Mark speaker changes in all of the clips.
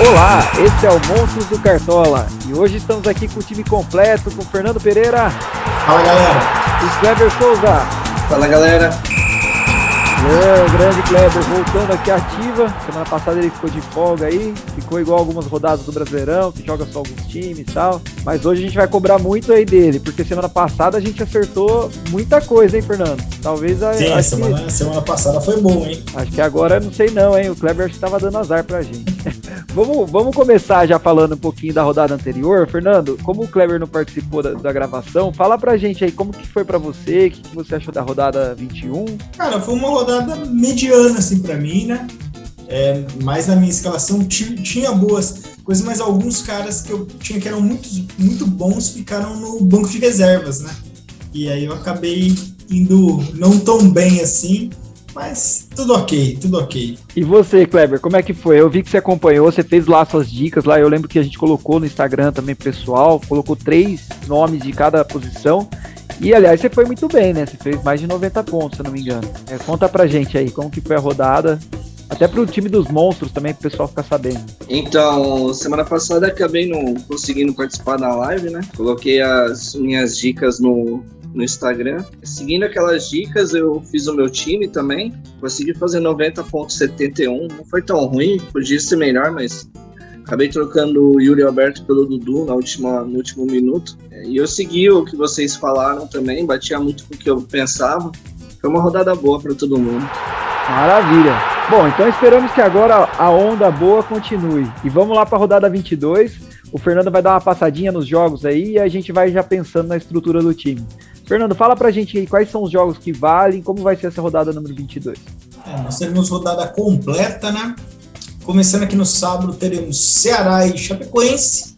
Speaker 1: Olá, esse é o Monstros do Cartola e hoje estamos aqui com o time completo, com o Fernando Pereira.
Speaker 2: Fala galera.
Speaker 1: O Kleber Souza.
Speaker 3: Fala galera.
Speaker 1: É, grande Kleber voltando aqui ativa. Semana passada ele ficou de folga aí, ficou igual algumas rodadas do Brasileirão, que joga só alguns times e tal. Mas hoje a gente vai cobrar muito aí dele, porque semana passada a gente acertou muita coisa, hein, Fernando? Talvez a.
Speaker 2: Sim, semana, que... semana passada foi bom, hein?
Speaker 1: Acho que agora não sei não, hein? O Kleber estava dando azar pra gente. vamos, vamos começar já falando um pouquinho da rodada anterior. Fernando, como o Kleber não participou da, da gravação, fala pra gente aí como que foi pra você, o que, que você achou da rodada 21?
Speaker 2: Cara, foi uma rodada rodada mediana, assim, para mim, né? É, mas na minha escalação tinha boas coisas, mas alguns caras que eu tinha que eram muito, muito bons ficaram no banco de reservas, né? E aí eu acabei indo não tão bem assim, mas tudo ok, tudo ok.
Speaker 1: E você, Kleber, como é que foi? Eu vi que você acompanhou, você fez lá suas dicas lá. Eu lembro que a gente colocou no Instagram também pessoal, colocou três nomes de cada posição. E aliás, você foi muito bem, né? Você fez mais de 90 pontos, se não me engano. É, conta pra gente aí como que foi a rodada. Até pro time dos monstros também, pro pessoal ficar sabendo.
Speaker 3: Então, semana passada acabei não conseguindo participar da live, né? Coloquei as minhas dicas no, no Instagram. Seguindo aquelas dicas, eu fiz o meu time também. Consegui fazer 90.71. Não foi tão ruim, podia ser melhor, mas Acabei trocando o Yuri Alberto pelo Dudu na última, no último minuto. E eu segui o que vocês falaram também, batia muito com o que eu pensava. Foi uma rodada boa para todo mundo.
Speaker 1: Maravilha. Bom, então esperamos que agora a onda boa continue. E vamos lá para a rodada 22. O Fernando vai dar uma passadinha nos jogos aí e a gente vai já pensando na estrutura do time. Fernando, fala pra gente aí quais são os jogos que valem, como vai ser essa rodada número 22.
Speaker 2: É, nós teremos rodada completa, né? Começando aqui no sábado, teremos Ceará e Chapecoense,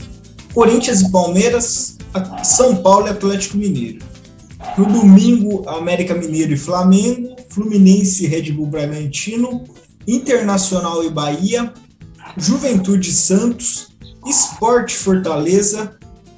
Speaker 2: Corinthians e Palmeiras, São Paulo e Atlético Mineiro. No domingo, América Mineiro e Flamengo, Fluminense e Red Bull Bragantino, Internacional e Bahia, Juventude Santos, Esporte Fortaleza,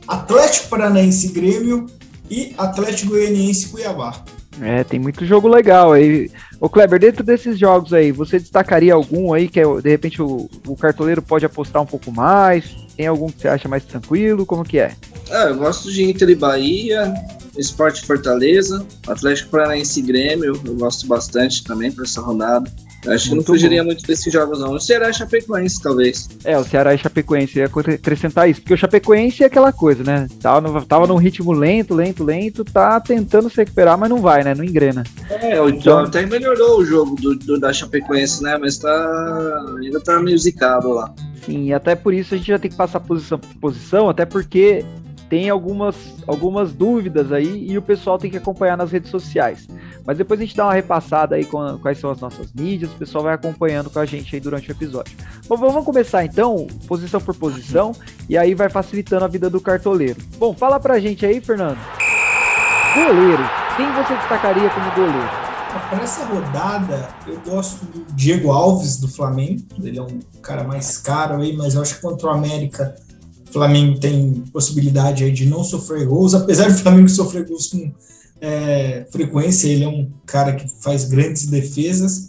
Speaker 2: Atlético Paranaense Grêmio e Atlético Goianiense Cuiabá.
Speaker 1: É, tem muito jogo legal aí. Ô Kleber, dentro desses jogos aí, você destacaria algum aí que é, de repente o, o cartoleiro pode apostar um pouco mais? Tem algum que você acha mais tranquilo? Como que é?
Speaker 3: Ah, eu gosto de Inter e Bahia, Esporte Fortaleza, Atlético Paranaense e Grêmio, eu gosto bastante também para essa rodada. Acho muito que não fugiria bom. muito desses jogos, não. O Ceará e Chapecoense, talvez.
Speaker 1: É, o Ceará e Chapecoense, ia acrescentar isso, porque o Chapecoense é aquela coisa, né? Tava, no, tava num ritmo lento, lento, lento, tá tentando se recuperar, mas não vai, né? Não engrena.
Speaker 3: É, o então, até melhorou o jogo do, do, da Chapecoense, né? Mas tá. ainda tá meio zicado lá.
Speaker 1: Sim, até por isso a gente já tem que passar posição por posição, até porque tem algumas, algumas dúvidas aí e o pessoal tem que acompanhar nas redes sociais. Mas depois a gente dá uma repassada aí com quais são as nossas mídias, o pessoal vai acompanhando com a gente aí durante o episódio. Bom, vamos começar então, posição por posição, e aí vai facilitando a vida do cartoleiro. Bom, fala pra gente aí, Fernando. Goleiro, quem você destacaria como goleiro?
Speaker 2: Para essa rodada, eu gosto do Diego Alves do Flamengo. Ele é um cara mais caro aí, mas eu acho que contra o América Flamengo tem possibilidade de não sofrer gols, apesar do Flamengo sofrer gols com é, frequência, ele é um cara que faz grandes defesas.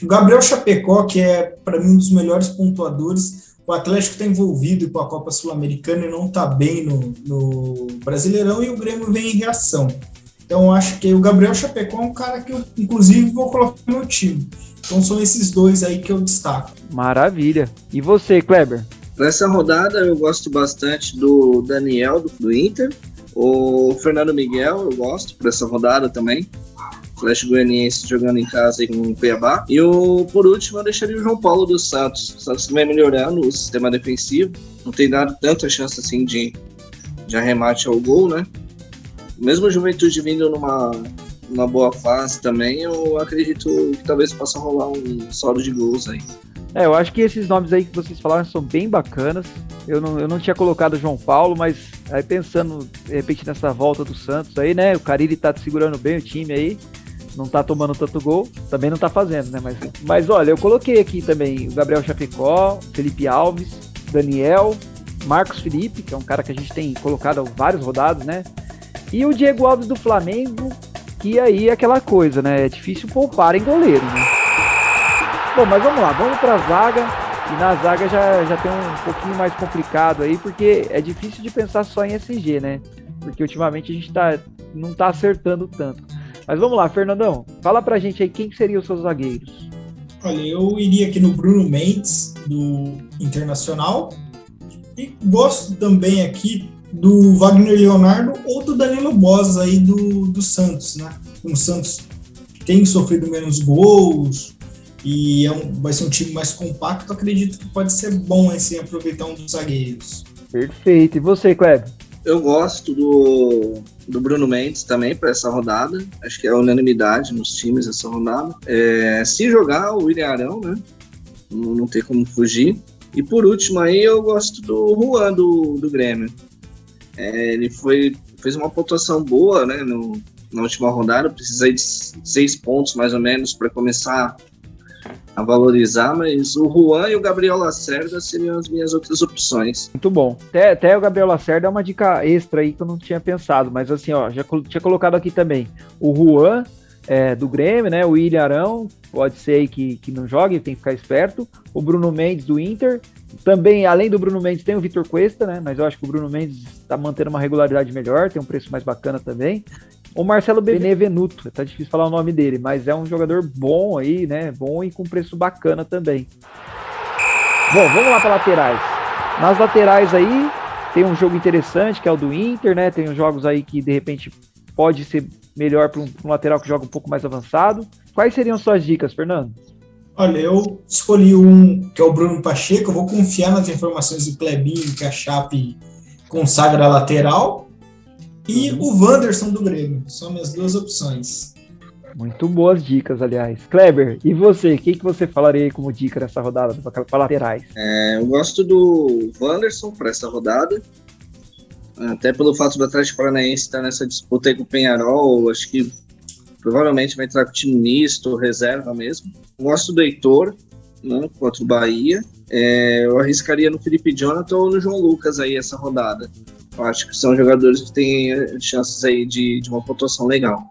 Speaker 2: O Gabriel Chapecó, que é para mim um dos melhores pontuadores, o Atlético está envolvido com a Copa Sul-Americana e não está bem no, no, Brasileirão e o Grêmio vem em reação. Então acho que o Gabriel Chapecó é um cara que eu, inclusive, vou colocar no meu time. Então são esses dois aí que eu destaco.
Speaker 1: Maravilha. E você, Kleber?
Speaker 3: Nessa rodada eu gosto bastante do Daniel do, do Inter, o Fernando Miguel eu gosto por essa rodada também. Flash Goianiense jogando em casa com o Cuiabá. E o, por último, eu deixaria o João Paulo dos Santos. O Santos vem melhorando o sistema defensivo. Não tem dado tanta chance assim de, de arremate ao gol, né? Mesmo o Juventude vindo numa, numa boa fase também, eu acredito que talvez possa rolar um solo de gols aí.
Speaker 1: É, eu acho que esses nomes aí que vocês falaram são bem bacanas. Eu não, eu não tinha colocado o João Paulo, mas aí pensando, de repente, nessa volta do Santos aí, né? O Carille tá segurando bem o time aí. Não tá tomando tanto gol, também não tá fazendo, né? Mas, mas olha, eu coloquei aqui também o Gabriel Chapecó, Felipe Alves, Daniel, Marcos Felipe, que é um cara que a gente tem colocado vários rodados, né? E o Diego Alves do Flamengo, que aí é aquela coisa, né? É difícil poupar em goleiro, né? Bom, mas vamos lá, vamos para a zaga. E na zaga já, já tem um pouquinho mais complicado aí, porque é difícil de pensar só em SG, né? Porque ultimamente a gente tá, não tá acertando tanto. Mas vamos lá, Fernandão, fala pra gente aí quem seriam os seus zagueiros.
Speaker 2: Olha, eu iria aqui no Bruno Mendes, do Internacional. E gosto também aqui do Wagner Leonardo ou do Danilo Bosa aí do, do Santos, né? O Santos tem sofrido menos gols e é um, vai ser um time mais compacto, acredito que pode ser bom assim, aproveitar um dos zagueiros.
Speaker 1: Perfeito. E você, Kleber?
Speaker 3: Eu gosto do, do Bruno Mendes também para essa rodada. Acho que é unanimidade nos times essa rodada. É, se jogar o William Arão, né? Não, não tem como fugir. E por último aí eu gosto do Juan do, do Grêmio. É, ele foi, fez uma pontuação boa né, no, na última rodada, precisei de seis pontos mais ou menos para começar a valorizar, mas o Juan e o Gabriel Lacerda seriam as minhas outras opções.
Speaker 1: Muito bom. Até, até o Gabriel Lacerda é uma dica extra aí que eu não tinha pensado, mas assim, ó, já tinha colocado aqui também. O Juan é, do Grêmio, né? O William Arão, pode ser que, que não jogue, tem que ficar esperto. O Bruno Mendes do Inter. Também, além do Bruno Mendes, tem o Vitor Cuesta, né? Mas eu acho que o Bruno Mendes está mantendo uma regularidade melhor, tem um preço mais bacana também. O Marcelo Benevenuto, tá difícil falar o nome dele, mas é um jogador bom aí, né? Bom e com preço bacana também. Bom, vamos lá para laterais. Nas laterais aí tem um jogo interessante que é o do Inter, né? Tem uns jogos aí que de repente pode ser melhor para um, um, lateral que joga um pouco mais avançado. Quais seriam suas dicas, Fernando?
Speaker 2: Olha, eu escolhi um que é o Bruno Pacheco. Eu vou confiar nas informações do Clebinho que a Chape consagra a lateral e o Wanderson do Grêmio. São minhas duas opções.
Speaker 1: Muito boas dicas, aliás. Kleber, e você? O que, que você falaria como dica nessa rodada para laterais?
Speaker 3: É, eu gosto do Wanderson para essa rodada. Até pelo fato do Atlético Paranaense estar nessa disputa aí com o Penharol, acho que provavelmente vai entrar com time misto, reserva mesmo. Eu gosto do Heitor, né, contra o Bahia. É, eu arriscaria no Felipe Jonathan ou no João Lucas aí essa rodada. Eu acho que são jogadores que têm eh, chances aí de, de uma pontuação legal.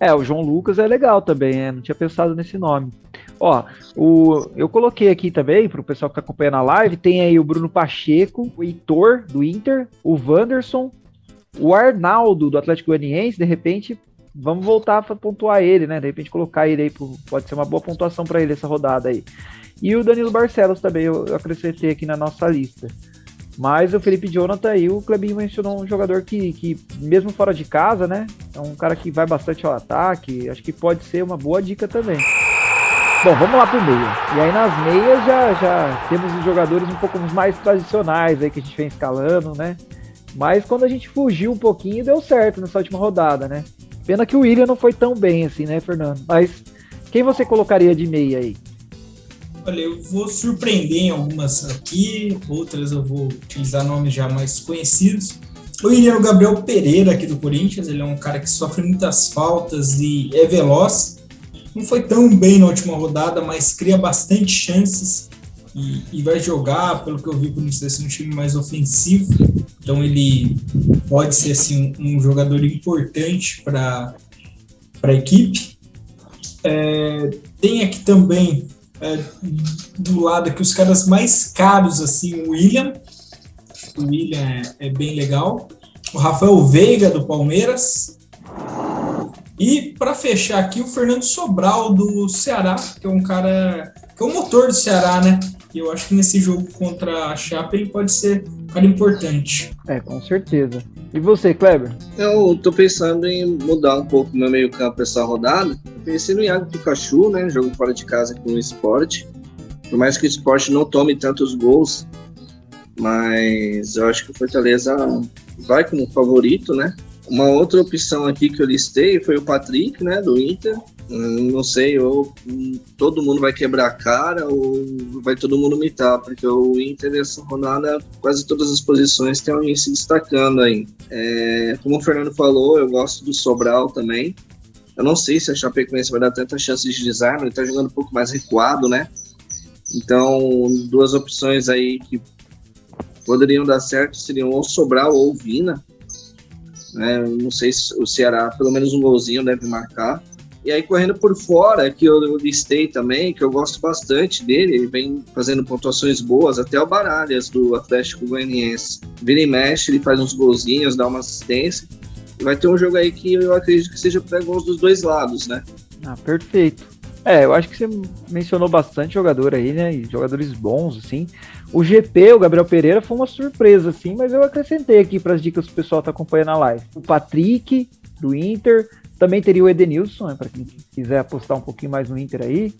Speaker 1: É, o João Lucas é legal também, né? Não tinha pensado nesse nome. Ó, o, eu coloquei aqui também, para o pessoal que está acompanhando a live, tem aí o Bruno Pacheco, o Heitor, do Inter, o Wanderson, o Arnaldo, do Atlético Goianiense, de repente, vamos voltar para pontuar ele, né? De repente colocar ele aí, pode ser uma boa pontuação para ele essa rodada aí. E o Danilo Barcelos também, eu, eu acrescentei aqui na nossa lista. Mas o Felipe Jonathan aí, o Clebinho mencionou um jogador que, que, mesmo fora de casa, né? É um cara que vai bastante ao ataque. Acho que pode ser uma boa dica também. Bom, vamos lá pro meio. E aí nas meias já, já temos os jogadores um pouco mais tradicionais aí que a gente vem escalando, né? Mas quando a gente fugiu um pouquinho, deu certo nessa última rodada, né? Pena que o William não foi tão bem assim, né, Fernando? Mas quem você colocaria de meia aí?
Speaker 2: Olha, eu vou surpreender em algumas aqui, outras eu vou utilizar nomes já mais conhecidos. Eu iria no Gabriel Pereira aqui do Corinthians, ele é um cara que sofre muitas faltas e é veloz. Não foi tão bem na última rodada, mas cria bastante chances e, e vai jogar, pelo que eu vi, o Corinthians vai ser um time mais ofensivo. Então ele pode ser assim, um, um jogador importante para a equipe. É, tem aqui também é, do lado aqui os caras mais caros, assim, o William. O William é, é bem legal. O Rafael Veiga, do Palmeiras. E para fechar aqui, o Fernando Sobral, do Ceará, que é um cara. que é o motor do Ceará, né? E eu acho que nesse jogo contra a Chapa ele pode ser um cara importante.
Speaker 1: É, com certeza. E você, Kleber?
Speaker 3: Eu tô pensando em mudar um pouco meu meio-campo essa rodada. Eu pensei no Iago Pikachu, né? Jogo fora de casa com o esporte. Por mais que o esporte não tome tantos gols, mas eu acho que o Fortaleza vai como favorito, né? Uma outra opção aqui que eu listei foi o Patrick, né, do Inter. Hum, não sei, ou hum, todo mundo vai quebrar a cara ou vai todo mundo mitar, porque o Inter nessa rodada, quase todas as posições tem alguém se destacando aí. É, como o Fernando falou, eu gosto do Sobral também. Eu não sei se a Chapecoense vai dar tanta chance de design, ele tá jogando um pouco mais recuado, né? Então, duas opções aí que poderiam dar certo seriam ou Sobral ou Vina. Né? Não sei se o Ceará, pelo menos um golzinho, deve marcar. E aí, correndo por fora, que eu listei também, que eu gosto bastante dele, ele vem fazendo pontuações boas, até o Baralhas do Atlético Goianiense. Vira e mexe, ele faz uns golzinhos, dá uma assistência. Vai ter um jogo aí que eu acredito que seja para gols dos dois lados, né?
Speaker 1: Ah, perfeito. É, eu acho que você mencionou bastante jogador aí, né? Jogadores bons, assim. O GP, o Gabriel Pereira, foi uma surpresa, assim, mas eu acrescentei aqui para as dicas que o pessoal tá acompanhando a live. O Patrick, do Inter, também teria o Edenilson, né, para quem quiser apostar um pouquinho mais no Inter aí.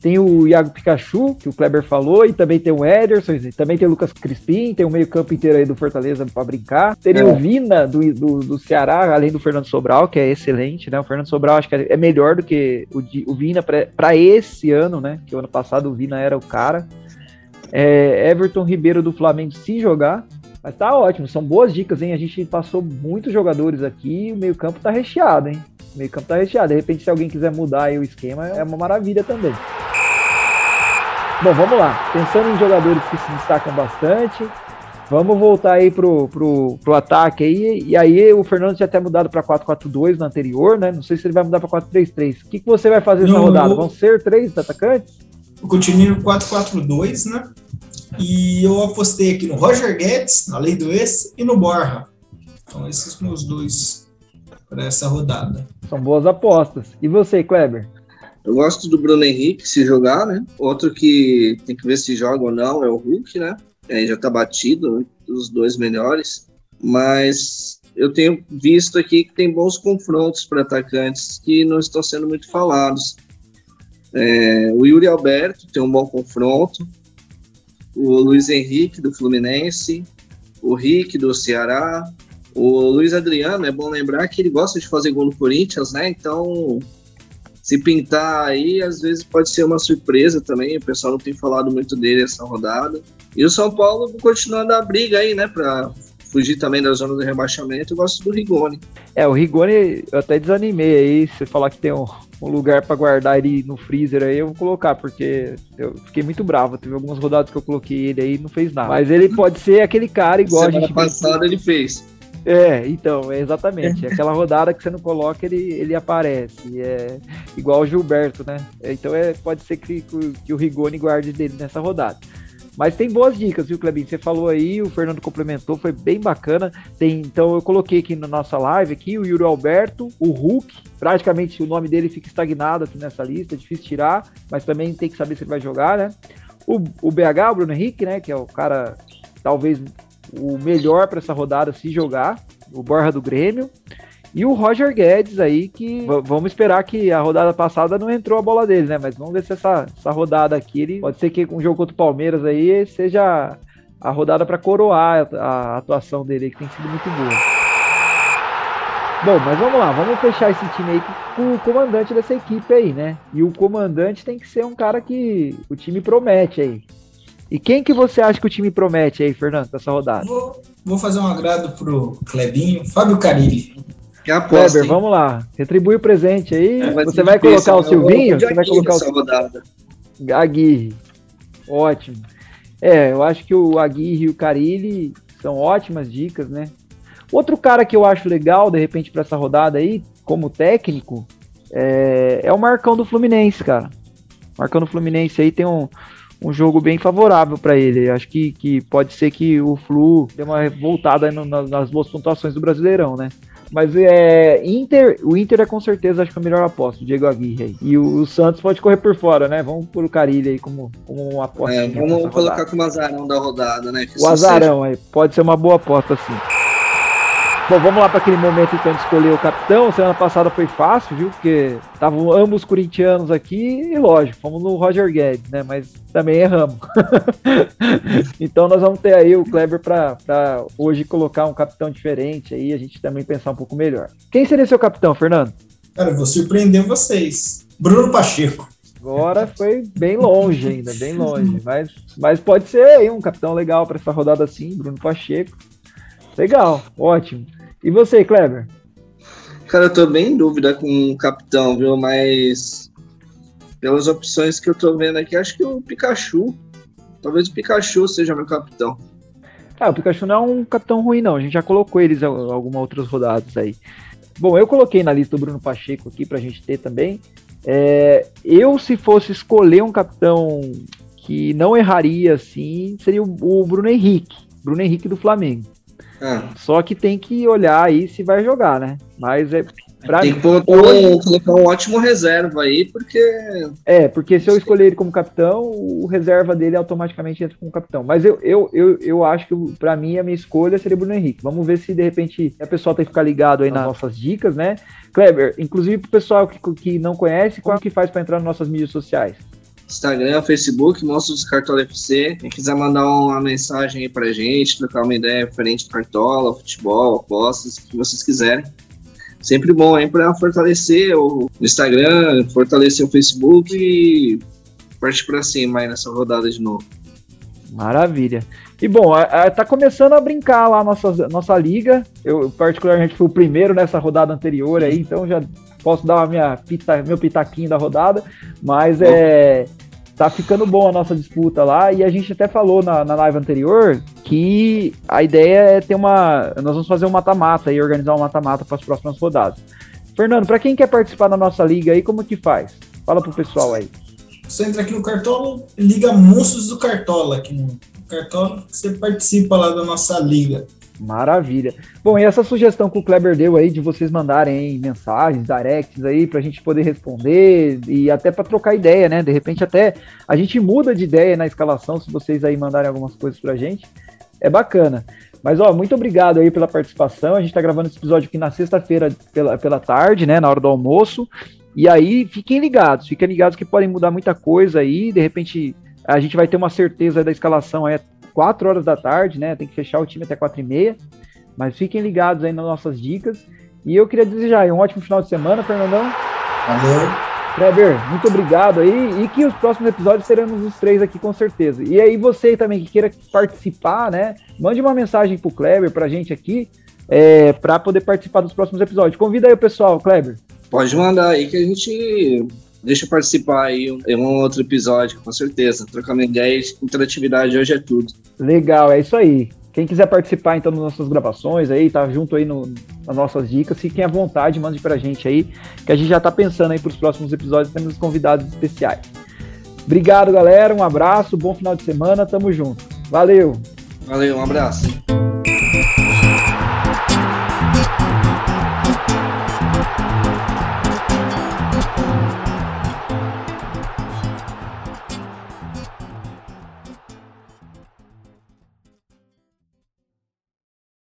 Speaker 1: Tem o Iago Pikachu, que o Kleber falou, e também tem o Ederson, também tem o Lucas Crispim, tem o meio-campo inteiro aí do Fortaleza para brincar. Teria é. o Vina do, do, do, Ceará, além do Fernando Sobral, que é excelente, né? O Fernando Sobral acho que é melhor do que o, o Vina para esse ano, né? Que o ano passado o Vina era o cara. É, Everton Ribeiro do Flamengo se jogar. Mas tá ótimo, são boas dicas, hein? A gente passou muitos jogadores aqui, o meio-campo tá recheado, hein? O meio-campo tá recheado. De repente, se alguém quiser mudar o esquema, é uma maravilha também. Bom, vamos lá. Pensando em jogadores que se destacam bastante, vamos voltar aí pro, pro, pro ataque aí. E aí o Fernando já até mudado para 4-4-2 no anterior, né? Não sei se ele vai mudar para 4-3-3. O que, que você vai fazer nessa rodada? Vão ser três atacantes?
Speaker 2: Eu continuo no 4-4-2, né? E eu apostei aqui no Roger Guedes, além do esse, e no Borja. Então, esses são meus dois para essa rodada.
Speaker 1: São boas apostas. E você, Kleber?
Speaker 3: Eu gosto do Bruno Henrique se jogar, né? Outro que tem que ver se joga ou não é o Hulk, né? Aí já tá batido, os dois melhores. Mas eu tenho visto aqui que tem bons confrontos para atacantes que não estão sendo muito falados. É, o Yuri Alberto tem um bom confronto. O Luiz Henrique do Fluminense. O Rick do Ceará. O Luiz Adriano, é bom lembrar que ele gosta de fazer gol no Corinthians, né? Então se pintar aí, às vezes pode ser uma surpresa também. O pessoal não tem falado muito dele essa rodada. E o São Paulo continuando a briga aí, né, para fugir também da zona do rebaixamento. Eu gosto do Rigoni.
Speaker 1: É, o Rigoni, eu até desanimei aí. Se falar que tem um, um lugar para guardar ele no freezer aí, eu vou colocar, porque eu fiquei muito bravo. Teve algumas rodadas que eu coloquei ele aí e não fez nada. Mas ele pode ser aquele cara igual
Speaker 3: Semana
Speaker 1: a gente.
Speaker 3: passada ele fez.
Speaker 1: É, então, é exatamente. Aquela rodada que você não coloca, ele, ele aparece. É igual o Gilberto, né? Então é, pode ser que, que o Rigoni guarde dele nessa rodada. Mas tem boas dicas, viu, Clebinho? Você falou aí, o Fernando complementou, foi bem bacana. Tem, então eu coloquei aqui na nossa live aqui o Yuri Alberto, o Hulk, praticamente o nome dele fica estagnado aqui nessa lista, é difícil tirar, mas também tem que saber se ele vai jogar, né? O, o BH, o Bruno Henrique, né, que é o cara talvez o melhor para essa rodada se jogar, o Borja do Grêmio. E o Roger Guedes aí, que vamos esperar que a rodada passada não entrou a bola dele, né? Mas vamos ver se essa, essa rodada aqui, ele, pode ser que um jogo contra o Palmeiras aí seja a rodada para coroar a, a, atuação dele, que tem sido muito boa. Bom, mas vamos lá, vamos fechar esse time aí com o comandante dessa equipe aí, né? E o comandante tem que ser um cara que o time promete aí. E quem que você acha que o time promete aí, Fernando, nessa rodada?
Speaker 2: Vou, vou fazer um agrado pro Clebinho, Fábio Carilli.
Speaker 1: Que aposta, Kleber, hein? vamos lá. Retribui o presente aí. É, você vai colocar o Silvinho? Você vai colocar o
Speaker 3: rodada.
Speaker 1: Aguirre. Ótimo. É, eu acho que o Aguirre e o Carilli são ótimas dicas, né? Outro cara que eu acho legal, de repente, para essa rodada aí, como técnico, é, é o Marcão do Fluminense, cara. O Marcão do Fluminense aí tem um, um jogo bem favorável para ele. Acho que, que pode ser que o Flu dê uma voltada nas boas pontuações do Brasileirão, né? Mas é Inter, o Inter é com certeza acho que é a melhor aposta, o Diego Aguirre aí. E o, o, Santos pode correr por fora, né? Vamos por o Carilli aí como, como uma aposta.
Speaker 3: É, vamos colocar como azarão da rodada, né?
Speaker 1: o azarão seja... aí, pode ser uma boa aposta sim. Bom, vamos lá para aquele momento então de escolher o capitão. Semana passada foi fácil, viu? Porque estavam ambos corintianos aqui e lógico, fomos no Roger Guedes, né? Mas também erramos. então nós vamos ter aí o Kleber para hoje colocar um capitão diferente aí, a gente também pensar um pouco melhor. Quem seria seu capitão, Fernando?
Speaker 2: Cara, eu vou surpreender vocês. Bruno Pacheco.
Speaker 1: Agora foi bem longe ainda, bem longe. Mas, mas pode ser aí um capitão legal para essa rodada assim, Bruno Pacheco. Legal, ótimo. E você, Kleber?
Speaker 3: Cara, eu tô bem em dúvida com o capitão, viu? Mas pelas opções que eu tô vendo aqui, acho que o Pikachu. Talvez o Pikachu seja meu capitão.
Speaker 1: Ah, o Pikachu não é um capitão ruim, não. A gente já colocou eles em algumas outras rodadas aí. Bom, eu coloquei na lista o Bruno Pacheco aqui pra gente ter também. É, eu, se fosse escolher um capitão que não erraria assim, seria o, o Bruno Henrique. Bruno Henrique do Flamengo. Ah. Só que tem que olhar aí se vai jogar, né? Mas é
Speaker 3: Pra Tem que colocar um, colocar um ótimo reserva aí, porque.
Speaker 1: É, porque se eu escolher ele como capitão, o reserva dele automaticamente entra como capitão. Mas eu, eu, eu, eu acho que, para mim, a minha escolha seria Bruno Henrique. Vamos ver se de repente a pessoa tem que ficar ligado aí nas nossas dicas, né? Kleber, inclusive pro pessoal que, que não conhece, como que faz para entrar nas nossas mídias sociais?
Speaker 3: Instagram, Facebook, Monstros Cartola FC. Quem quiser mandar uma mensagem aí pra gente, trocar uma ideia referente ao Cartola, futebol, apostas, o que vocês quiserem sempre bom aí para fortalecer o Instagram, fortalecer o Facebook e partir para cima aí nessa rodada de novo.
Speaker 1: Maravilha. E bom, tá começando a brincar lá a nossa, nossa liga. Eu, particularmente, fui o primeiro nessa rodada anterior aí, então já posso dar a minha pita, meu pitaquinho da rodada. Mas é tá ficando bom a nossa disputa lá e a gente até falou na, na live anterior que a ideia é ter uma. Nós vamos fazer um mata-mata e organizar um mata-mata para as próximas rodadas. Fernando, para quem quer participar da nossa liga aí, como que faz? Fala pro pessoal aí.
Speaker 2: Você entra aqui no Cartola, liga Monstros do Cartola aqui no Cartola, você participa lá da nossa liga.
Speaker 1: Maravilha. Bom, e essa sugestão que o Kleber deu aí de vocês mandarem mensagens, directs aí para a gente poder responder e até para trocar ideia, né? De repente até a gente muda de ideia na escalação se vocês aí mandarem algumas coisas para a gente. É bacana. Mas, ó, muito obrigado aí pela participação. A gente está gravando esse episódio aqui na sexta-feira pela, pela tarde, né? Na hora do almoço. E aí, fiquem ligados, fiquem ligados que podem mudar muita coisa aí. De repente, a gente vai ter uma certeza da escalação aí 4 horas da tarde, né? Tem que fechar o time até 4 e meia. Mas fiquem ligados aí nas nossas dicas. E eu queria desejar um ótimo final de semana, Fernandão.
Speaker 2: Valeu.
Speaker 1: Kleber, muito obrigado aí. E que os próximos episódios seremos os três aqui com certeza. E aí, você também que queira participar, né? Mande uma mensagem pro Kleber, pra gente aqui, é, para poder participar dos próximos episódios. Convida aí o pessoal, Kleber.
Speaker 3: Pode mandar aí que a gente Deixa eu participar aí em um outro episódio, com certeza. Trocando ideias, interatividade hoje é tudo.
Speaker 1: Legal, é isso aí. Quem quiser participar então das nossas gravações aí, tá junto aí no, nas nossas dicas, fiquem à vontade, mande pra gente aí, que a gente já tá pensando aí pros próximos episódios, temos convidados especiais. Obrigado, galera, um abraço, bom final de semana, tamo junto. Valeu!
Speaker 3: Valeu, um abraço.